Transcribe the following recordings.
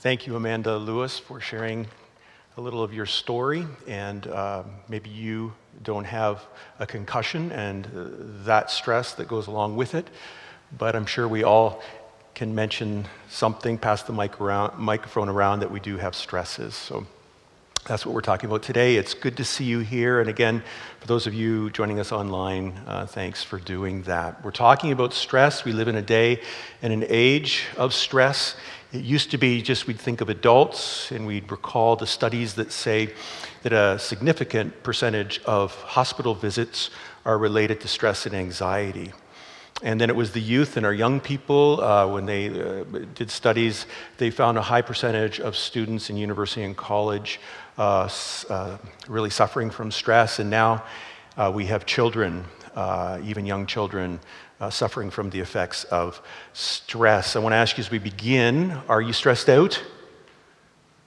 Thank you, Amanda Lewis, for sharing a little of your story. And uh, maybe you don't have a concussion and uh, that stress that goes along with it, but I'm sure we all can mention something, pass the mic around, microphone around that we do have stresses. So that's what we're talking about today. It's good to see you here. And again, for those of you joining us online, uh, thanks for doing that. We're talking about stress. We live in a day and an age of stress. It used to be just we'd think of adults and we'd recall the studies that say that a significant percentage of hospital visits are related to stress and anxiety. And then it was the youth and our young people. Uh, when they uh, did studies, they found a high percentage of students in university and college uh, uh, really suffering from stress. And now uh, we have children, uh, even young children, suffering from the effects of stress. I want to ask you as we begin are you stressed out?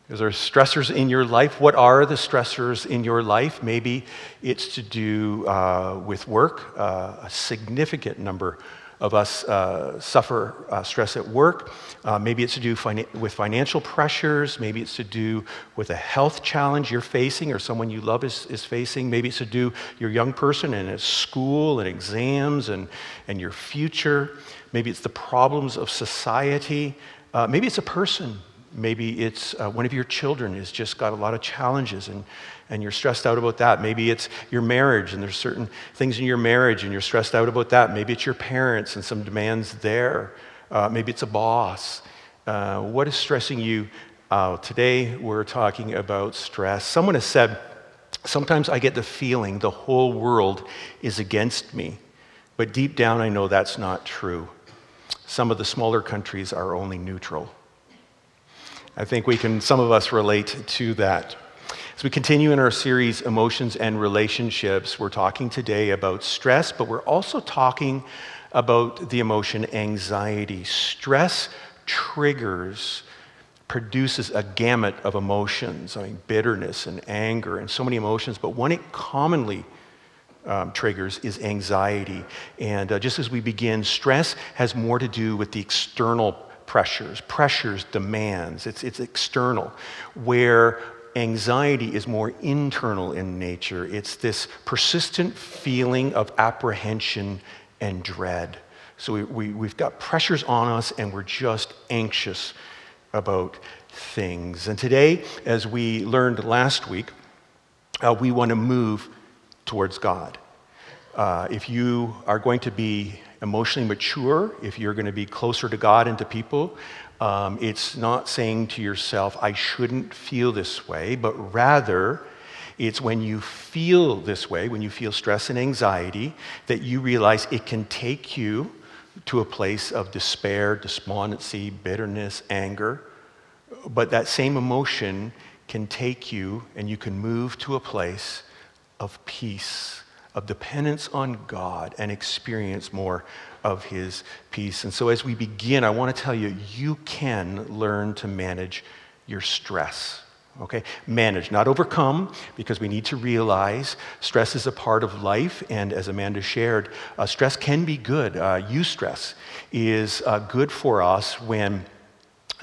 Is there stressors in your life? What are the stressors in your life? Maybe it's to do uh, with work. Uh, a significant number of us uh, suffer uh, stress at work. Uh, maybe it's to do fina- with financial pressures. Maybe it's to do with a health challenge you're facing or someone you love is, is facing. Maybe it's to do your young person and school and exams and, and your future. Maybe it's the problems of society. Uh, maybe it's a person Maybe it's uh, one of your children has just got a lot of challenges and, and you're stressed out about that. Maybe it's your marriage and there's certain things in your marriage and you're stressed out about that. Maybe it's your parents and some demands there. Uh, maybe it's a boss. Uh, what is stressing you? Today we're talking about stress. Someone has said, Sometimes I get the feeling the whole world is against me, but deep down I know that's not true. Some of the smaller countries are only neutral. I think we can, some of us relate to that. As we continue in our series, Emotions and Relationships, we're talking today about stress, but we're also talking about the emotion anxiety. Stress triggers, produces a gamut of emotions, I mean, bitterness and anger and so many emotions, but one it commonly um, triggers is anxiety. And uh, just as we begin, stress has more to do with the external pressures, pressures, demands. It's, it's external. Where anxiety is more internal in nature, it's this persistent feeling of apprehension and dread. So we, we, we've got pressures on us and we're just anxious about things. And today, as we learned last week, uh, we want to move towards God. Uh, if you are going to be emotionally mature, if you're going to be closer to God and to people, um, it's not saying to yourself, I shouldn't feel this way, but rather, it's when you feel this way, when you feel stress and anxiety, that you realize it can take you to a place of despair, despondency, bitterness, anger. But that same emotion can take you and you can move to a place of peace of dependence on God and experience more of His peace. And so, as we begin, I want to tell you, you can learn to manage your stress. Okay? Manage, not overcome, because we need to realize stress is a part of life. And as Amanda shared, uh, stress can be good. Uh, eustress is uh, good for us when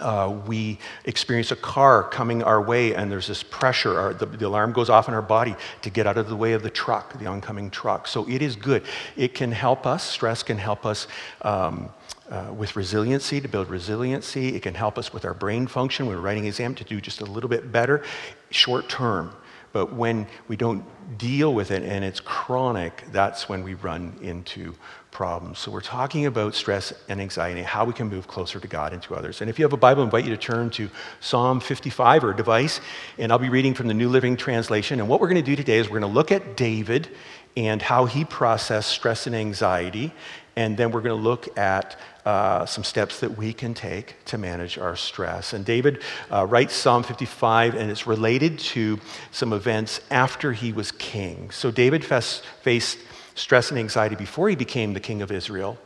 uh, we experience a car coming our way and there's this pressure, our, the, the, alarm goes off in our body to get out of the way of the truck, the oncoming truck. So it is good. It can help us, stress can help us um, uh, with resiliency, to build resiliency. It can help us with our brain function when we're writing exam to do just a little bit better short term. But when we don't deal with it and it's chronic, that's when we run into problems. So we're talking about stress and anxiety, how we can move closer to God and to others. And if you have a Bible, I invite you to turn to Psalm 55 or device, and I'll be reading from the New Living Translation. And what we're going to do today is we're going to look at David and how he processed stress and anxiety, and then we're going to look at uh, some steps that we can take to manage our stress. And David uh, writes Psalm 55, and it's related to some events after he was king. So David faced stress and anxiety before he became the king of Israel,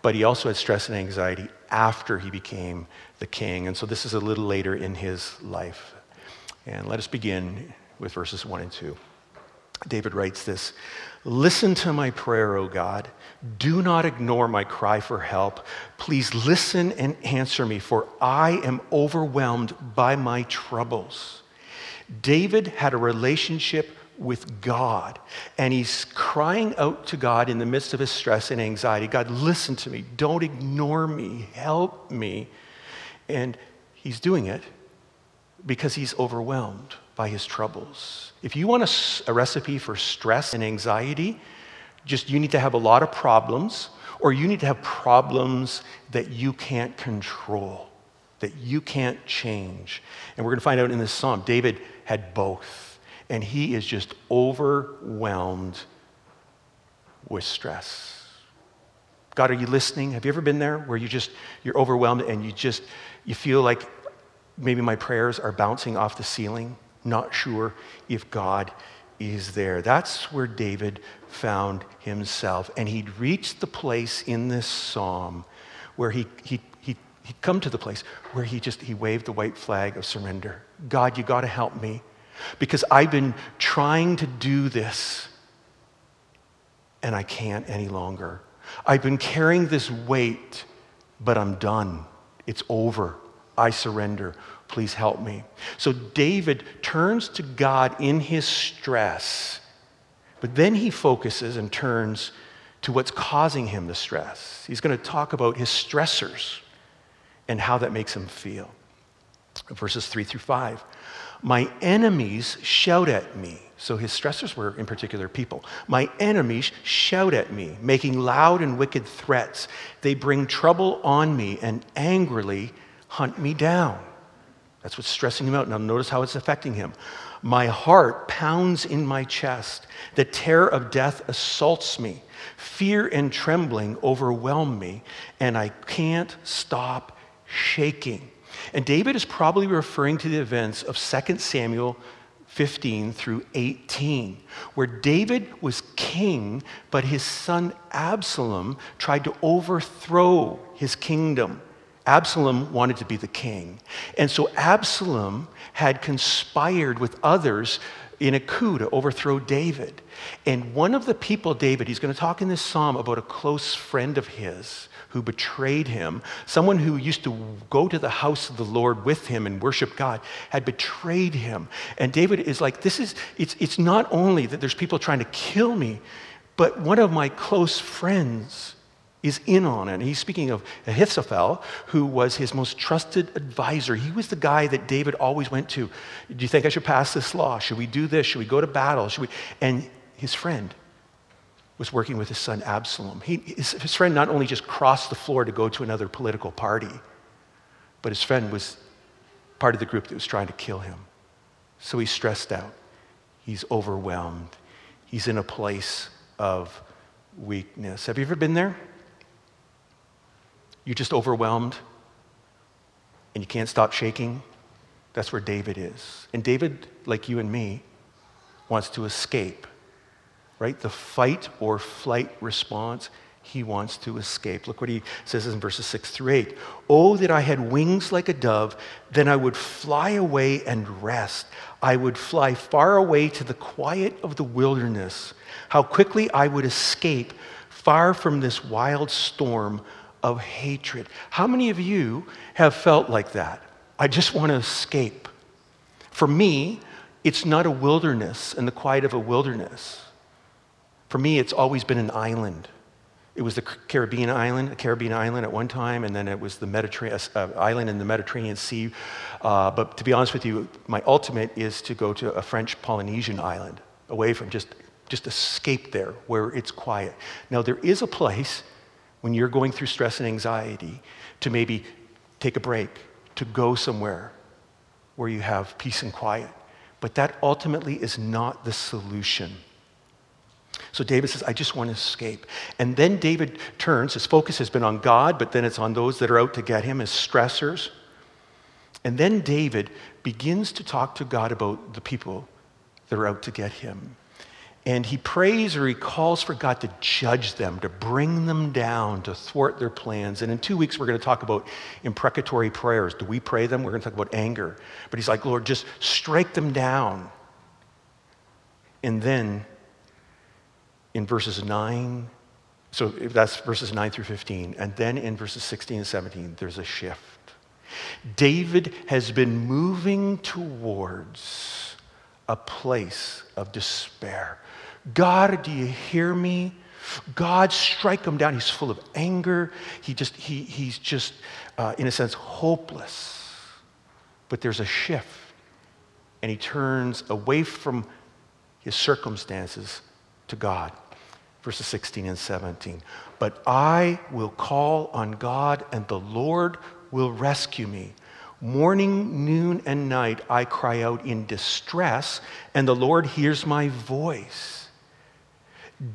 but he also had stress and anxiety after he became the king. And so this is a little later in his life. And let us begin with verses 1 and 2. David writes this Listen to my prayer, O God. Do not ignore my cry for help. Please listen and answer me, for I am overwhelmed by my troubles. David had a relationship with God, and he's crying out to God in the midst of his stress and anxiety God, listen to me. Don't ignore me. Help me. And he's doing it because he's overwhelmed by his troubles. If you want a, a recipe for stress and anxiety, just you need to have a lot of problems, or you need to have problems that you can't control, that you can't change. And we're going to find out in this psalm, David had both. And he is just overwhelmed with stress. God, are you listening? Have you ever been there where you just, you're overwhelmed and you just, you feel like maybe my prayers are bouncing off the ceiling? Not sure if God is there. That's where David found himself. And he'd reached the place in this psalm where he, he, he, he'd come to the place where he just, he waved the white flag of surrender. God, you got to help me because I've been trying to do this and I can't any longer. I've been carrying this weight, but I'm done. It's over. I surrender. Please help me. So David turns to God in his stress, but then he focuses and turns to what's causing him the stress. He's going to talk about his stressors and how that makes him feel. Verses 3 through 5. My enemies shout at me. So his stressors were, in particular, people. My enemies shout at me, making loud and wicked threats. They bring trouble on me and angrily hunt me down. That's what's stressing him out. Now, notice how it's affecting him. My heart pounds in my chest. The terror of death assaults me. Fear and trembling overwhelm me, and I can't stop shaking. And David is probably referring to the events of 2 Samuel 15 through 18, where David was king, but his son Absalom tried to overthrow his kingdom. Absalom wanted to be the king. And so Absalom had conspired with others in a coup to overthrow David. And one of the people, David, he's going to talk in this psalm about a close friend of his who betrayed him, someone who used to go to the house of the Lord with him and worship God, had betrayed him. And David is like, this is, it's, it's not only that there's people trying to kill me, but one of my close friends is in on it. And he's speaking of Ahithophel, who was his most trusted advisor. He was the guy that David always went to. Do you think I should pass this law? Should we do this? Should we go to battle? Should we? And his friend was working with his son Absalom. He, his, his friend not only just crossed the floor to go to another political party, but his friend was part of the group that was trying to kill him. So he's stressed out. He's overwhelmed. He's in a place of weakness. Have you ever been there? You're just overwhelmed and you can't stop shaking. That's where David is. And David, like you and me, wants to escape, right? The fight or flight response, he wants to escape. Look what he says in verses 6 through 8. Oh, that I had wings like a dove, then I would fly away and rest. I would fly far away to the quiet of the wilderness. How quickly I would escape far from this wild storm of hatred. How many of you have felt like that? I just want to escape. For me, it's not a wilderness and the quiet of a wilderness. For me, it's always been an island. It was the Caribbean island, a Caribbean island at one time, and then it was the Mediterranean uh, island in the Mediterranean Sea. Uh, but to be honest with you, my ultimate is to go to a French Polynesian island, away from just just escape there where it's quiet. Now there is a place when you're going through stress and anxiety to maybe take a break, to go somewhere where you have peace and quiet. But that ultimately is not the solution. So David says, I just want to escape. And then David turns, his focus has been on God, but then it's on those that are out to get him as stressors. And then David begins to talk to God about the people that are out to get him. And he prays or he calls for God to judge them, to bring them down, to thwart their plans. And in two weeks, we're going to talk about imprecatory prayers. Do we pray them? We're going to talk about anger. But he's like, Lord, just strike them down. And then in verses 9, so that's verses 9 through 15. And then in verses 16 and 17, there's a shift. David has been moving towards a place of despair. God, do you hear me? God, strike him down. He's full of anger. He just, he, he's just, uh, in a sense, hopeless. But there's a shift, and he turns away from his circumstances to God. Verses 16 and 17. But I will call on God, and the Lord will rescue me. Morning, noon, and night I cry out in distress, and the Lord hears my voice.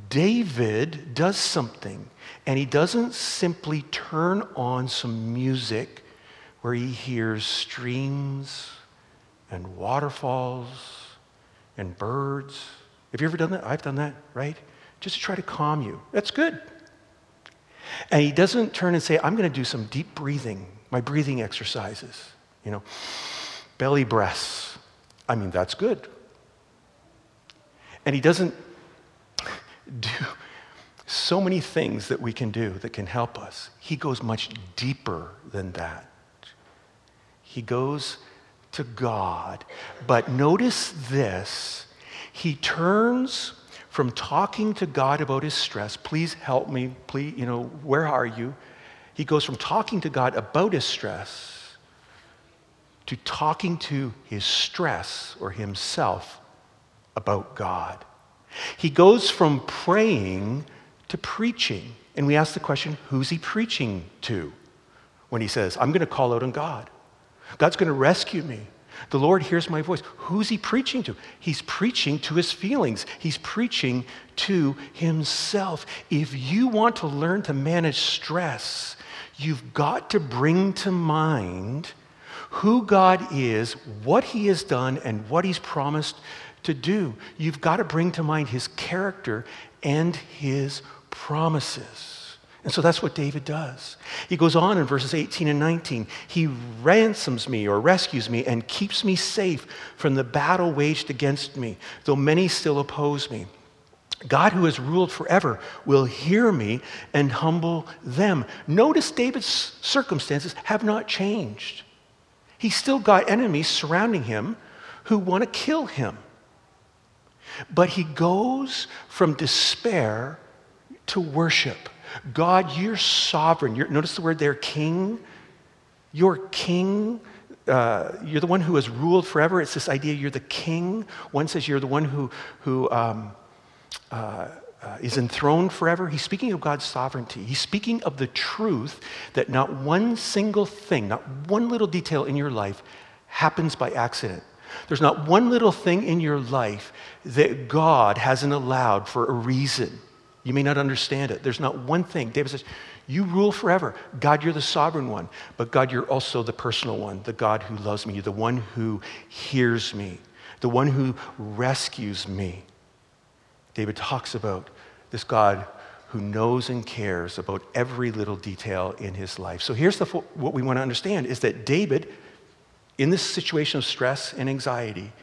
David does something, and he doesn't simply turn on some music where he hears streams and waterfalls and birds. Have you ever done that? I've done that, right? Just to try to calm you. That's good. And he doesn't turn and say, I'm going to do some deep breathing, my breathing exercises, you know, belly breaths. I mean, that's good. And he doesn't do so many things that we can do that can help us. He goes much deeper than that. He goes to God. But notice this he turns from talking to God about his stress, please help me, please, you know, where are you? He goes from talking to God about his stress to talking to his stress or himself about God. He goes from praying to preaching. And we ask the question who's he preaching to when he says, I'm going to call out on God? God's going to rescue me. The Lord hears my voice. Who's he preaching to? He's preaching to his feelings. He's preaching to himself. If you want to learn to manage stress, you've got to bring to mind who God is, what he has done, and what he's promised to do. You've got to bring to mind his character and his promises. And so that's what David does. He goes on in verses 18 and 19. He ransoms me or rescues me and keeps me safe from the battle waged against me, though many still oppose me. God, who has ruled forever, will hear me and humble them. Notice David's circumstances have not changed. He's still got enemies surrounding him who want to kill him. But he goes from despair to worship. God, you're sovereign. You're, notice the word there, king. You're king. Uh, you're the one who has ruled forever. It's this idea you're the king. One says you're the one who, who um, uh, uh, is enthroned forever. He's speaking of God's sovereignty. He's speaking of the truth that not one single thing, not one little detail in your life happens by accident. There's not one little thing in your life that God hasn't allowed for a reason. You may not understand it. There's not one thing. David says, You rule forever. God, you're the sovereign one. But God, you're also the personal one, the God who loves me, the one who hears me, the one who rescues me. David talks about this God who knows and cares about every little detail in his life. So here's the, what we want to understand is that David, in this situation of stress and anxiety,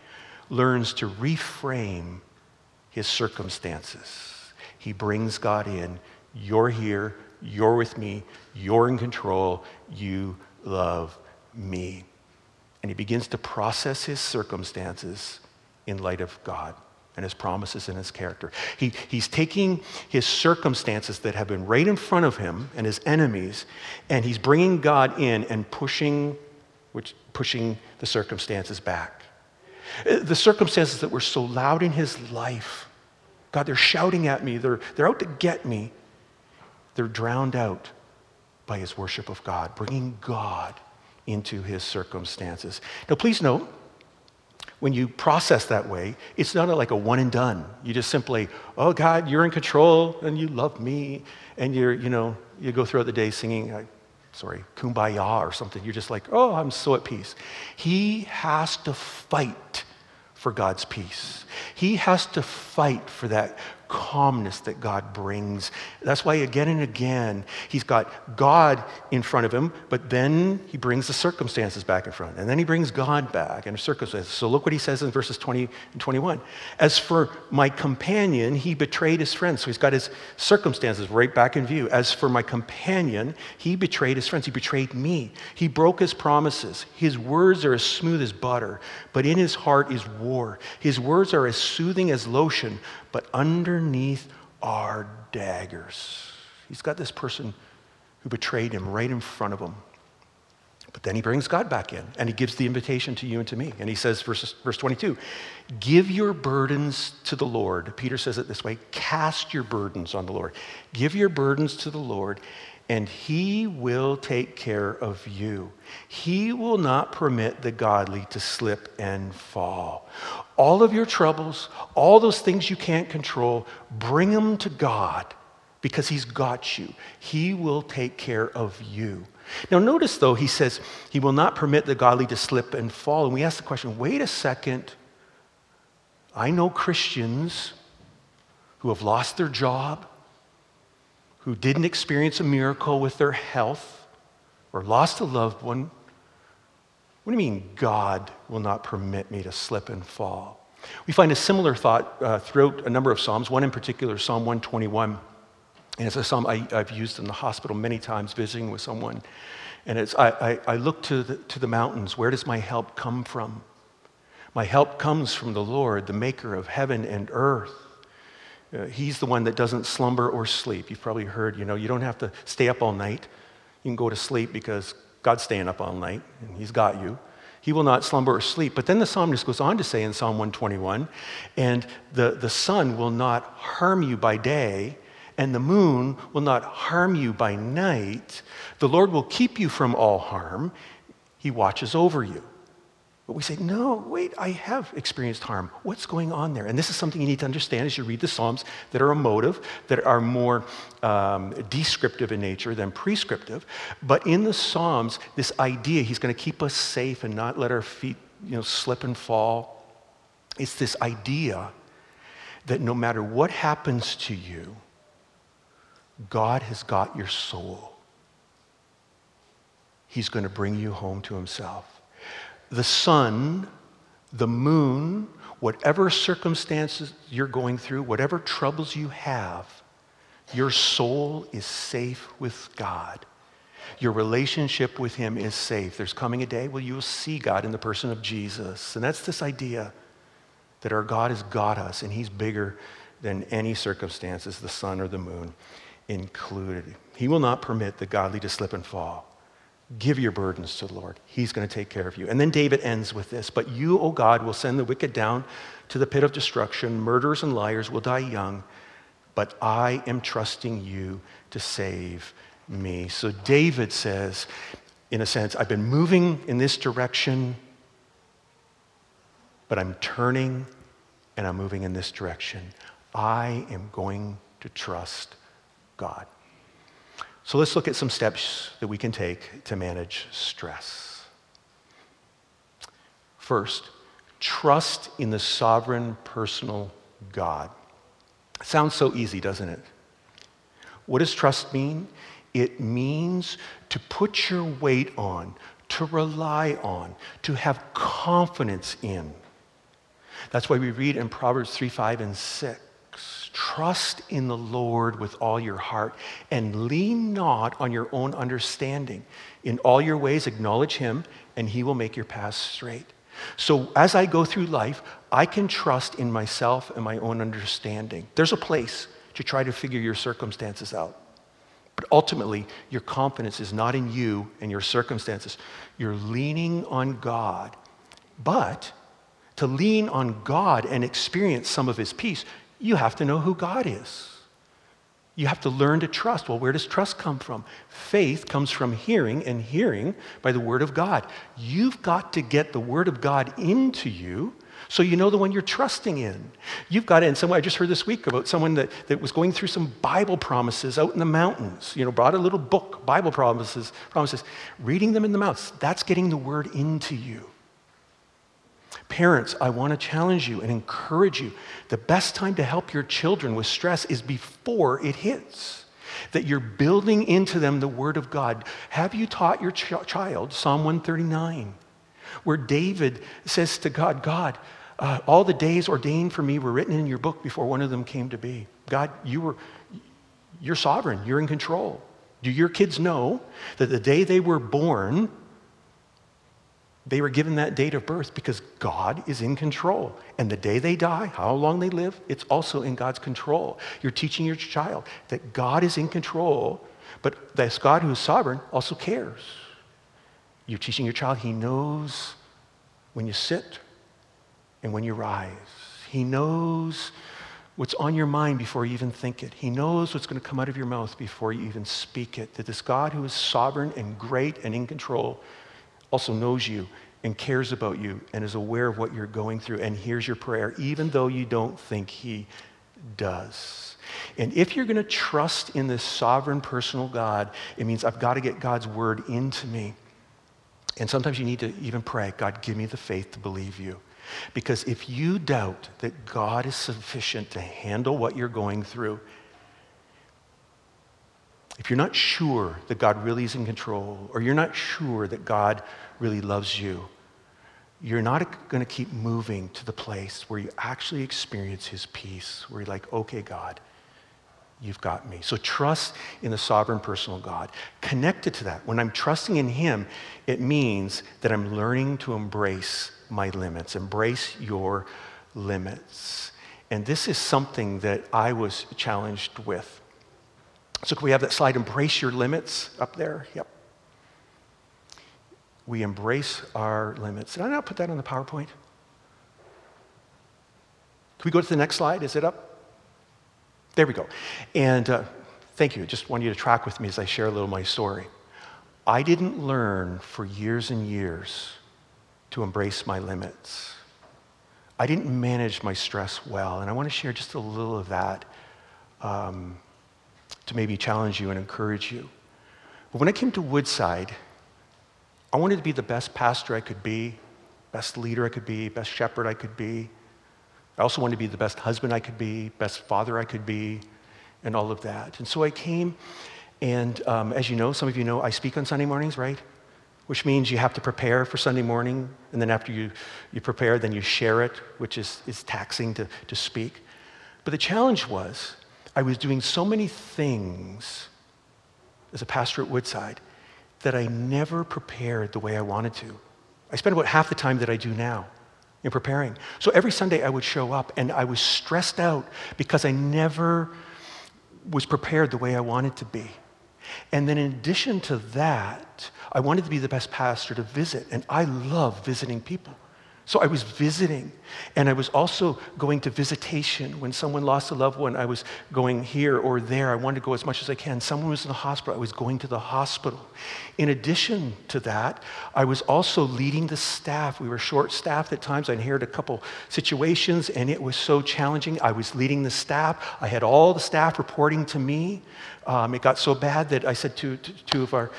learns to reframe his circumstances. He brings God in. You're here. You're with me. You're in control. You love me. And he begins to process his circumstances in light of God and his promises and his character. He, he's taking his circumstances that have been right in front of him and his enemies, and he's bringing God in and pushing, which, pushing the circumstances back. The circumstances that were so loud in his life God, they're shouting at me. They're, they're out to get me. They're drowned out by his worship of God, bringing God into his circumstances. Now, please note, when you process that way, it's not like a one and done. You just simply, oh God, you're in control and you love me, and you're, you know, you go throughout the day singing, uh, sorry, kumbaya or something. You're just like, oh, I'm so at peace. He has to fight for God's peace. He has to fight for that calmness that God brings. That's why again and again, he's got God in front of him, but then he brings the circumstances back in front. And then he brings God back and circumstances. So look what he says in verses 20 and 21. As for my companion, he betrayed his friends. So he's got his circumstances right back in view. As for my companion, he betrayed his friends. He betrayed me. He broke his promises. His words are as smooth as butter, but in his heart is war. His words are as soothing as lotion, but underneath are daggers. He's got this person who betrayed him right in front of him. But then he brings God back in and he gives the invitation to you and to me. And he says, verse, verse 22, give your burdens to the Lord. Peter says it this way cast your burdens on the Lord. Give your burdens to the Lord, and he will take care of you. He will not permit the godly to slip and fall. All of your troubles, all those things you can't control, bring them to God because he's got you. He will take care of you. Now, notice though, he says he will not permit the godly to slip and fall. And we ask the question wait a second. I know Christians who have lost their job, who didn't experience a miracle with their health, or lost a loved one. What do you mean, God will not permit me to slip and fall? We find a similar thought uh, throughout a number of Psalms, one in particular, Psalm 121. And it's a psalm I, have used in the hospital many times visiting with someone. And it's, I, I, I look to the, to the mountains. Where does my help come from? My help comes from the Lord, the maker of heaven and earth. Uh, he's the one that doesn't slumber or sleep. You've probably heard, you know, you don't have to stay up all night. You can go to sleep because God's staying up all night and He's got you. He will not slumber or sleep. But then the psalmist goes on to say in Psalm 121 and the, the sun will not harm you by day, and the moon will not harm you by night. The Lord will keep you from all harm. He watches over you. But we say, no, wait, I have experienced harm. What's going on there? And this is something you need to understand as you read the Psalms that are emotive, that are more um, descriptive in nature than prescriptive. But in the Psalms, this idea, he's going to keep us safe and not let our feet you know, slip and fall. It's this idea that no matter what happens to you, God has got your soul. He's going to bring you home to himself. The sun, the moon, whatever circumstances you're going through, whatever troubles you have, your soul is safe with God. Your relationship with Him is safe. There's coming a day where you'll see God in the person of Jesus. And that's this idea that our God has got us and He's bigger than any circumstances, the sun or the moon included. He will not permit the godly to slip and fall. Give your burdens to the Lord. He's going to take care of you. And then David ends with this But you, O God, will send the wicked down to the pit of destruction. Murderers and liars will die young. But I am trusting you to save me. So David says, in a sense, I've been moving in this direction, but I'm turning and I'm moving in this direction. I am going to trust God. So let's look at some steps that we can take to manage stress. First, trust in the sovereign personal God. Sounds so easy, doesn't it? What does trust mean? It means to put your weight on, to rely on, to have confidence in. That's why we read in Proverbs 3 5 and 6 Trust in the Lord with all your heart and lean not on your own understanding. In all your ways, acknowledge Him, and He will make your paths straight. So as I go through life, I can trust in myself and my own understanding. There's a place to try to figure your circumstances out. But ultimately, your confidence is not in you and your circumstances. You're leaning on God. But to lean on God and experience some of His peace, you have to know who God is. You have to learn to trust. Well, where does trust come from? Faith comes from hearing, and hearing by the Word of God. You've got to get the Word of God into you so you know the one you're trusting in. You've got to, and someone I just heard this week about someone that, that was going through some Bible promises out in the mountains, you know, brought a little book, Bible promises, promises, reading them in the mountains. That's getting the Word into you. Parents, I want to challenge you and encourage you. The best time to help your children with stress is before it hits. That you're building into them the Word of God. Have you taught your ch- child Psalm 139, where David says to God, God, uh, all the days ordained for me were written in your book before one of them came to be. God, you were, you're sovereign, you're in control. Do your kids know that the day they were born, they were given that date of birth because God is in control. And the day they die, how long they live, it's also in God's control. You're teaching your child that God is in control, but this God who is sovereign also cares. You're teaching your child he knows when you sit and when you rise. He knows what's on your mind before you even think it. He knows what's going to come out of your mouth before you even speak it. That this God who is sovereign and great and in control also knows you and cares about you and is aware of what you're going through and hears your prayer, even though you don't think He does. And if you're going to trust in this sovereign personal God, it means I've got to get God's word into me. And sometimes you need to even pray, God, give me the faith to believe you. Because if you doubt that God is sufficient to handle what you're going through, if you're not sure that God really is in control, or you're not sure that God really loves you, you're not going to keep moving to the place where you actually experience His peace, where you're like, okay, God, you've got me. So trust in the sovereign personal God. Connected to that, when I'm trusting in Him, it means that I'm learning to embrace my limits, embrace your limits. And this is something that I was challenged with. So, can we have that slide? Embrace your limits up there? Yep. We embrace our limits. Did I not put that on the PowerPoint? Can we go to the next slide? Is it up? There we go. And uh, thank you. I just want you to track with me as I share a little my story. I didn't learn for years and years to embrace my limits. I didn't manage my stress well, and I want to share just a little of that um, to maybe challenge you and encourage you. But when I came to Woodside, I wanted to be the best pastor I could be, best leader I could be, best shepherd I could be. I also wanted to be the best husband I could be, best father I could be, and all of that. And so I came, and um, as you know, some of you know, I speak on Sunday mornings, right? which means you have to prepare for Sunday morning, and then after you, you prepare, then you share it, which is, is taxing to, to speak. But the challenge was, I was doing so many things as a pastor at Woodside that I never prepared the way I wanted to. I spent about half the time that I do now in preparing. So every Sunday I would show up and I was stressed out because I never was prepared the way I wanted to be. And then in addition to that, I wanted to be the best pastor to visit, and I love visiting people. So I was visiting, and I was also going to visitation. When someone lost a loved one, I was going here or there. I wanted to go as much as I can. Someone was in the hospital, I was going to the hospital. In addition to that, I was also leading the staff. We were short staffed at times. I inherited a couple situations, and it was so challenging. I was leading the staff. I had all the staff reporting to me. Um, it got so bad that I said to, to two of our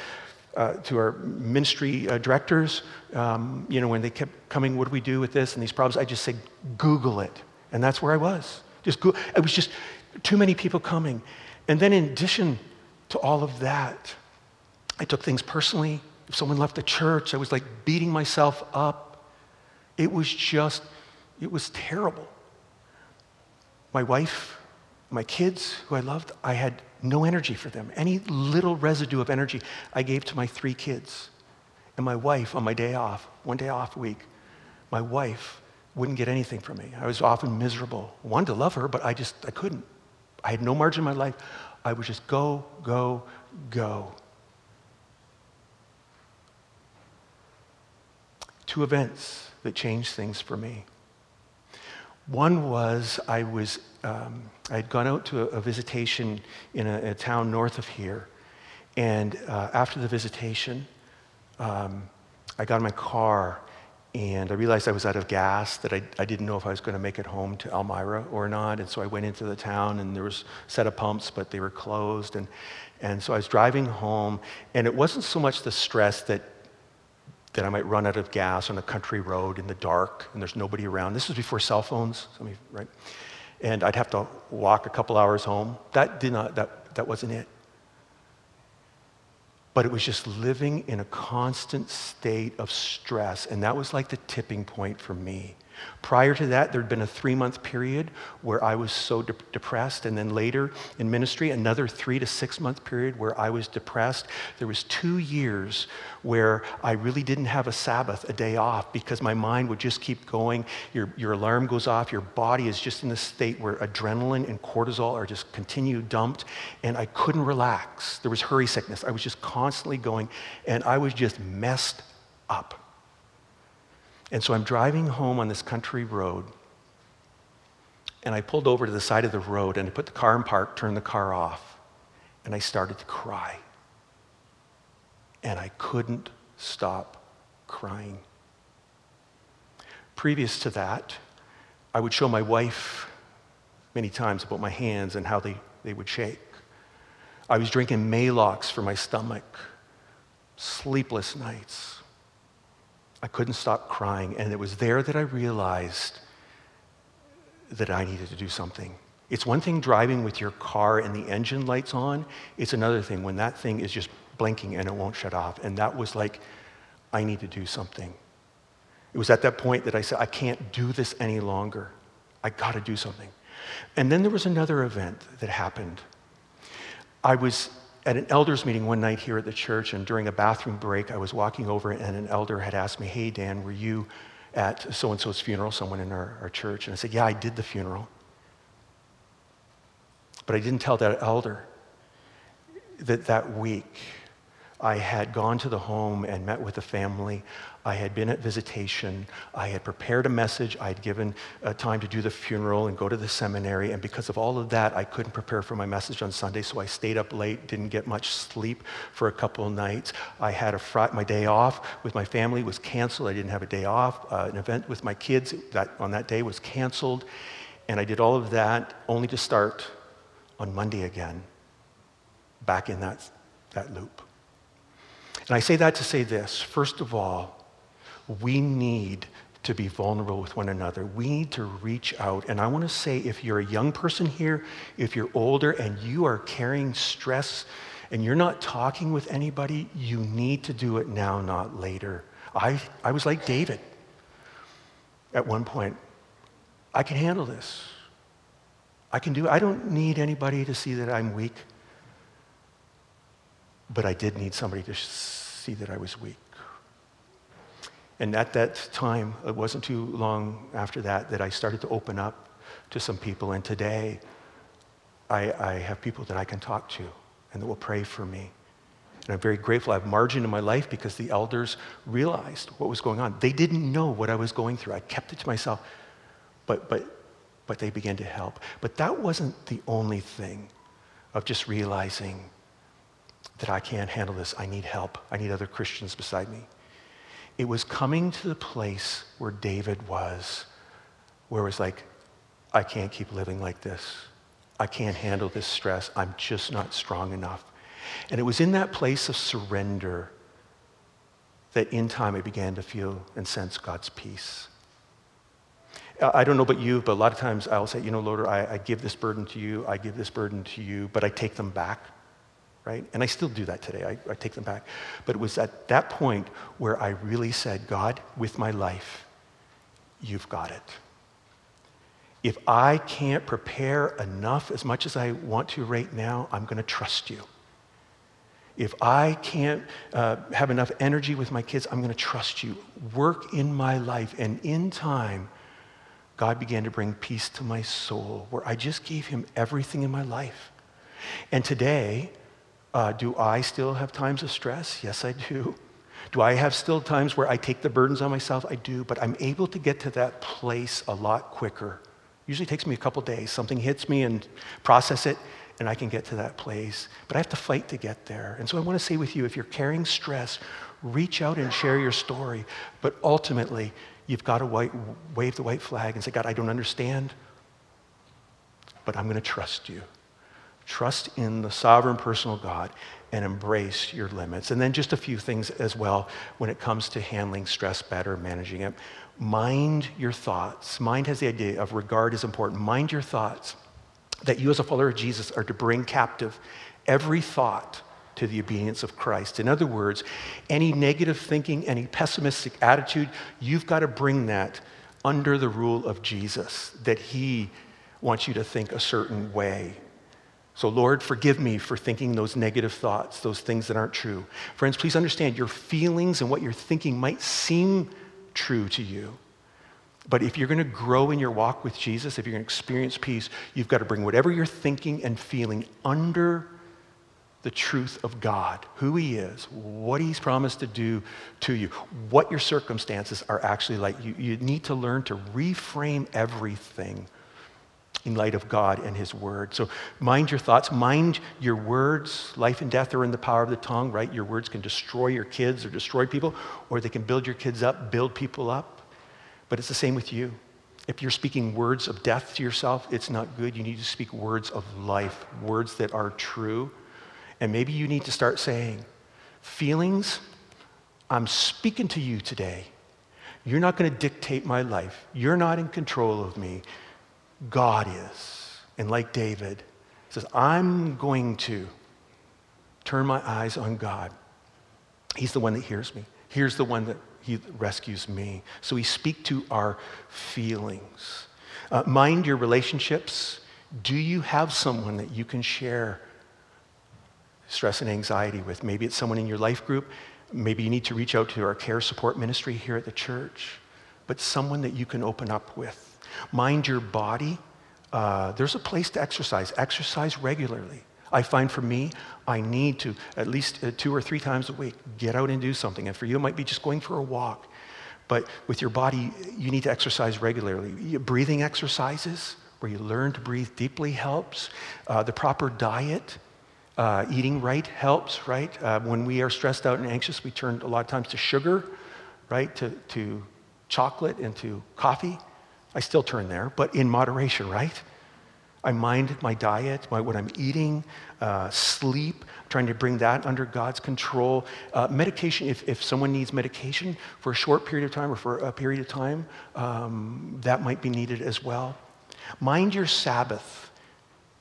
uh, to our ministry uh, directors, um, you know, when they kept coming, what do we do with this and these problems? I just said, Google it. And that's where I was. Just go- it was just too many people coming. And then in addition to all of that, I took things personally. If someone left the church, I was like beating myself up. It was just, it was terrible. My wife, my kids, who I loved, I had no energy for them. Any little residue of energy I gave to my three kids. And my wife, on my day off, one day off a week, my wife wouldn't get anything from me. I was often miserable. Wanted to love her, but I just, I couldn't. I had no margin in my life. I would just go, go, go. Two events that changed things for me. One was I was um, I had gone out to a, a visitation in a, a, town north of here, and uh, after the visitation, um, I got in my car and I realized I was out of gas, that I, I didn't know if I was going to make it home to Elmira or not. And so I went into the town, and there was a set of pumps, but they were closed. And, and so I was driving home, and it wasn't so much the stress that that I might run out of gas on a country road in the dark and there's nobody around. This was before cell phones, right? And I'd have to walk a couple hours home. That did not, that, that wasn't it. But it was just living in a constant state of stress. And that was like the tipping point for me. Prior to that, there'd been a three month period where I was so de- depressed. And then later in ministry, another three to six month period where I was depressed. There was two years where I really didn't have a Sabbath, a day off, because my mind would just keep going. Your, your alarm goes off. Your body is just in a state where adrenaline and cortisol are just continue dumped. And I couldn't relax. There was hurry sickness. I was just constantly going. And I was just messed up. And so I'm driving home on this country road, and I pulled over to the side of the road and I put the car in park, turned the car off, and I started to cry. And I couldn't stop crying. Previous to that, I would show my wife many times about my hands and how they, they would shake. I was drinking Maalox for my stomach, sleepless nights. I couldn't stop crying. And it was there that I realized that I needed to do something. It's one thing driving with your car and the engine lights on, it's another thing when that thing is just blinking and it won't shut off. And that was like, I need to do something. It was at that point that I said, I can't do this any longer. I got to do something. And then there was another event that happened. I was at an elders meeting one night here at the church, and during a bathroom break, I was walking over, and an elder had asked me, Hey, Dan, were you at so and so's funeral, someone in our, our church? And I said, Yeah, I did the funeral. But I didn't tell that elder that that week I had gone to the home and met with the family. I had been at visitation. I had prepared a message. I had given uh, time to do the funeral and go to the seminary. And because of all of that, I couldn't prepare for my message on Sunday, so I stayed up late, didn't get much sleep for a couple of nights. I had a fr- my day off with my family was canceled. I didn't have a day off. Uh, an event with my kids that, on that day was canceled. And I did all of that only to start on Monday again, back in that, that loop. And I say that to say this first of all, we need to be vulnerable with one another. We need to reach out. And I want to say if you're a young person here, if you're older and you are carrying stress and you're not talking with anybody, you need to do it now, not later. I, I was like David at one point. I can handle this. I can do. I don't need anybody to see that I'm weak. But I did need somebody to see that I was weak. And at that time, it wasn't too long after that that I started to open up to some people. And today, I, I have people that I can talk to and that will pray for me. And I'm very grateful. I have margin in my life because the elders realized what was going on. They didn't know what I was going through. I kept it to myself, but, but, but they began to help. But that wasn't the only thing of just realizing that I can't handle this. I need help. I need other Christians beside me. It was coming to the place where David was, where it was like, I can't keep living like this. I can't handle this stress. I'm just not strong enough. And it was in that place of surrender that in time I began to feel and sense God's peace. I don't know about you, but a lot of times I'll say, you know, Lord, I, I give this burden to you, I give this burden to you, but I take them back right? And I still do that today. I, I take them back. But it was at that point where I really said, God, with my life, you've got it. If I can't prepare enough as much as I want to right now, I'm going to trust you. If I can't uh, have enough energy with my kids, I'm going to trust you. Work in my life. And in time, God began to bring peace to my soul where I just gave him everything in my life. And today, uh, do I still have times of stress? Yes, I do. Do I have still times where I take the burdens on myself? I do, but I'm able to get to that place a lot quicker. Usually takes me a couple days. Something hits me and process it, and I can get to that place. But I have to fight to get there. And so I want to say with you if you're carrying stress, reach out and share your story. But ultimately, you've got to white, wave the white flag and say, God, I don't understand, but I'm going to trust you Trust in the sovereign personal God and embrace your limits. And then just a few things as well when it comes to handling stress better, managing it. Mind your thoughts. Mind has the idea of regard is important. Mind your thoughts that you, as a follower of Jesus, are to bring captive every thought to the obedience of Christ. In other words, any negative thinking, any pessimistic attitude, you've got to bring that under the rule of Jesus, that He wants you to think a certain way. So, Lord, forgive me for thinking those negative thoughts, those things that aren't true. Friends, please understand your feelings and what you're thinking might seem true to you. But if you're going to grow in your walk with Jesus, if you're going to experience peace, you've got to bring whatever you're thinking and feeling under the truth of God, who He is, what He's promised to do to you, what your circumstances are actually like. You, you need to learn to reframe everything in light of God and His Word. So mind your thoughts, mind your words. Life and death are in the power of the tongue, right? Your words can destroy your kids or destroy people, or they can build your kids up, build people up. But it's the same with you. If you're speaking words of death to yourself, it's not good. You need to speak words of life, words that are true. And maybe you need to start saying, Feelings, I'm speaking to you today. You're not going to dictate my life. You're not in control of me. God is. And like David, says, I'm going to turn my eyes on God. He's the one that hears me. Here's the one that he rescues me. So we speak to our feelings. Uh, mind your relationships. Do you have someone that you can share stress and anxiety with? Maybe it's someone in your life group. Maybe you need to reach out to our care support ministry here at the church, but someone that you can open up with. Mind your body. Uh, there's a place to exercise. Exercise regularly. I find for me, I need to, at least uh, two or three times a week, get out and do something. And for you, it might be just going for a walk. But with your body, you need to exercise regularly. Breathing exercises, where you learn to breathe deeply, helps. Uh, the proper diet, uh, eating right helps, right? Uh, when we are stressed out and anxious, we turn a lot of times to sugar, right? To, to chocolate and to coffee. I still turn there, but in moderation, right? I mind my diet, my, what I'm eating, uh, sleep, trying to bring that under God's control. Uh, medication, if, if someone needs medication for a short period of time or for a period of time, um, that might be needed as well. Mind your Sabbath,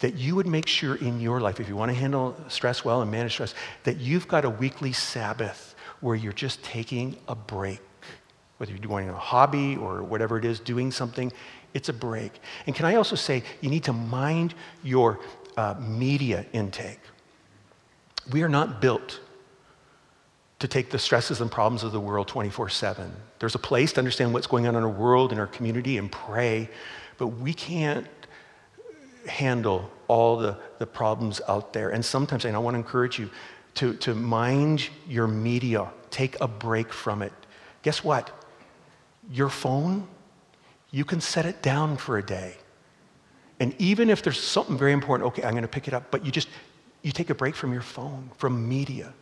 that you would make sure in your life, if you want to handle stress well and manage stress, that you've got a weekly Sabbath where you're just taking a break whether you're doing a hobby or whatever it is, doing something, it's a break. And can I also say, you need to mind your uh, media intake. We are not built to take the stresses and problems of the world 24 7. There's a place to understand what's going on in our world, in our community, and pray, but we can't handle all the, the problems out there. And sometimes, and I want to encourage you to, to mind your media, take a break from it. Guess what? Your phone, you can set it down for a day. And even if there's something very important, okay, I'm going to pick it up, but you just you take a break from your phone, from media.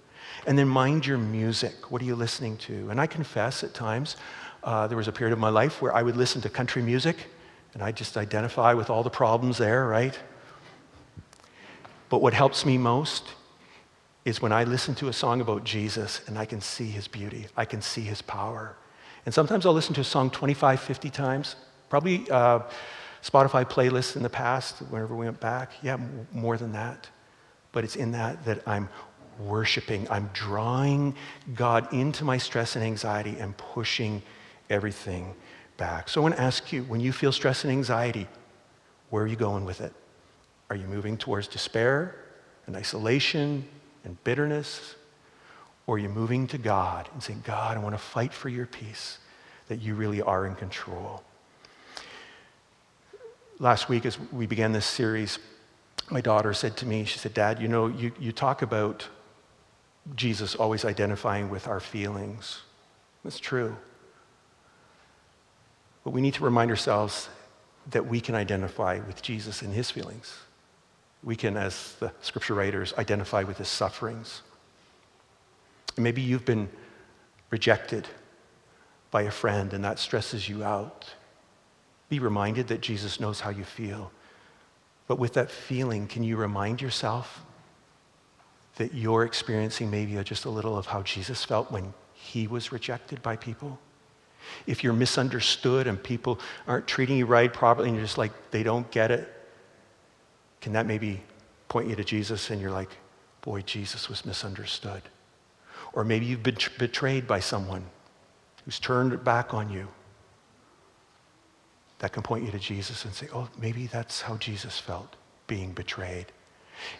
And then mind your music. What are you listening to? And I confess at times, uh, there was a period of my life where I would listen to country music and I just identify with all the problems there, right? But what helps me most is when I listen to a song about Jesus and I can see his beauty, I can see his power. And sometimes I'll listen to a song 25, 50 times. Probably uh, Spotify playlists in the past, whenever we went back. Yeah, more than that. But it's in that that I'm worshiping. I'm drawing God into my stress and anxiety and pushing everything back. So I want to ask you when you feel stress and anxiety, where are you going with it? Are you moving towards despair and isolation and bitterness? Or are you moving to God and saying, God, I want to fight for your peace, that you really are in control? Last week, as we began this series, my daughter said to me, she said, Dad, you know, you, you talk about Jesus always identifying with our feelings. That's true. But we need to remind ourselves that we can identify with Jesus and his feelings. We can, as the scripture writers, identify with his sufferings. And maybe you've been rejected by a friend and that stresses you out. Be reminded that Jesus knows how you feel. But with that feeling, can you remind yourself that you're experiencing maybe just a little of how Jesus felt when he was rejected by people? If you're misunderstood and people aren't treating you right properly and you're just like, they don't get it, can that maybe point you to Jesus and you're like, boy, Jesus was misunderstood? Or maybe you've been betrayed by someone who's turned back on you. That can point you to Jesus and say, oh, maybe that's how Jesus felt being betrayed.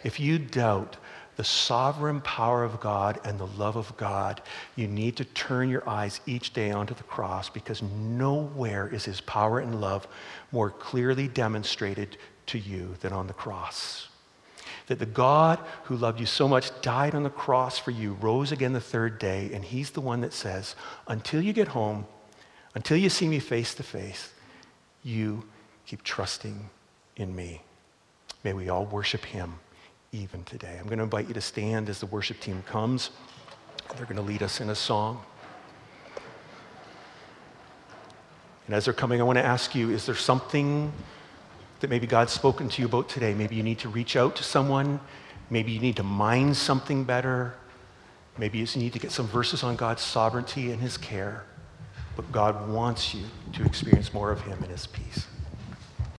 If you doubt the sovereign power of God and the love of God, you need to turn your eyes each day onto the cross because nowhere is his power and love more clearly demonstrated to you than on the cross. That the God who loved you so much died on the cross for you, rose again the third day, and he's the one that says, until you get home, until you see me face to face, you keep trusting in me. May we all worship him even today. I'm going to invite you to stand as the worship team comes. They're going to lead us in a song. And as they're coming, I want to ask you is there something that maybe God's spoken to you about today? Maybe you need to reach out to someone. Maybe you need to mind something better. Maybe you need to get some verses on God's sovereignty and his care. But God wants you to experience more of him and his peace.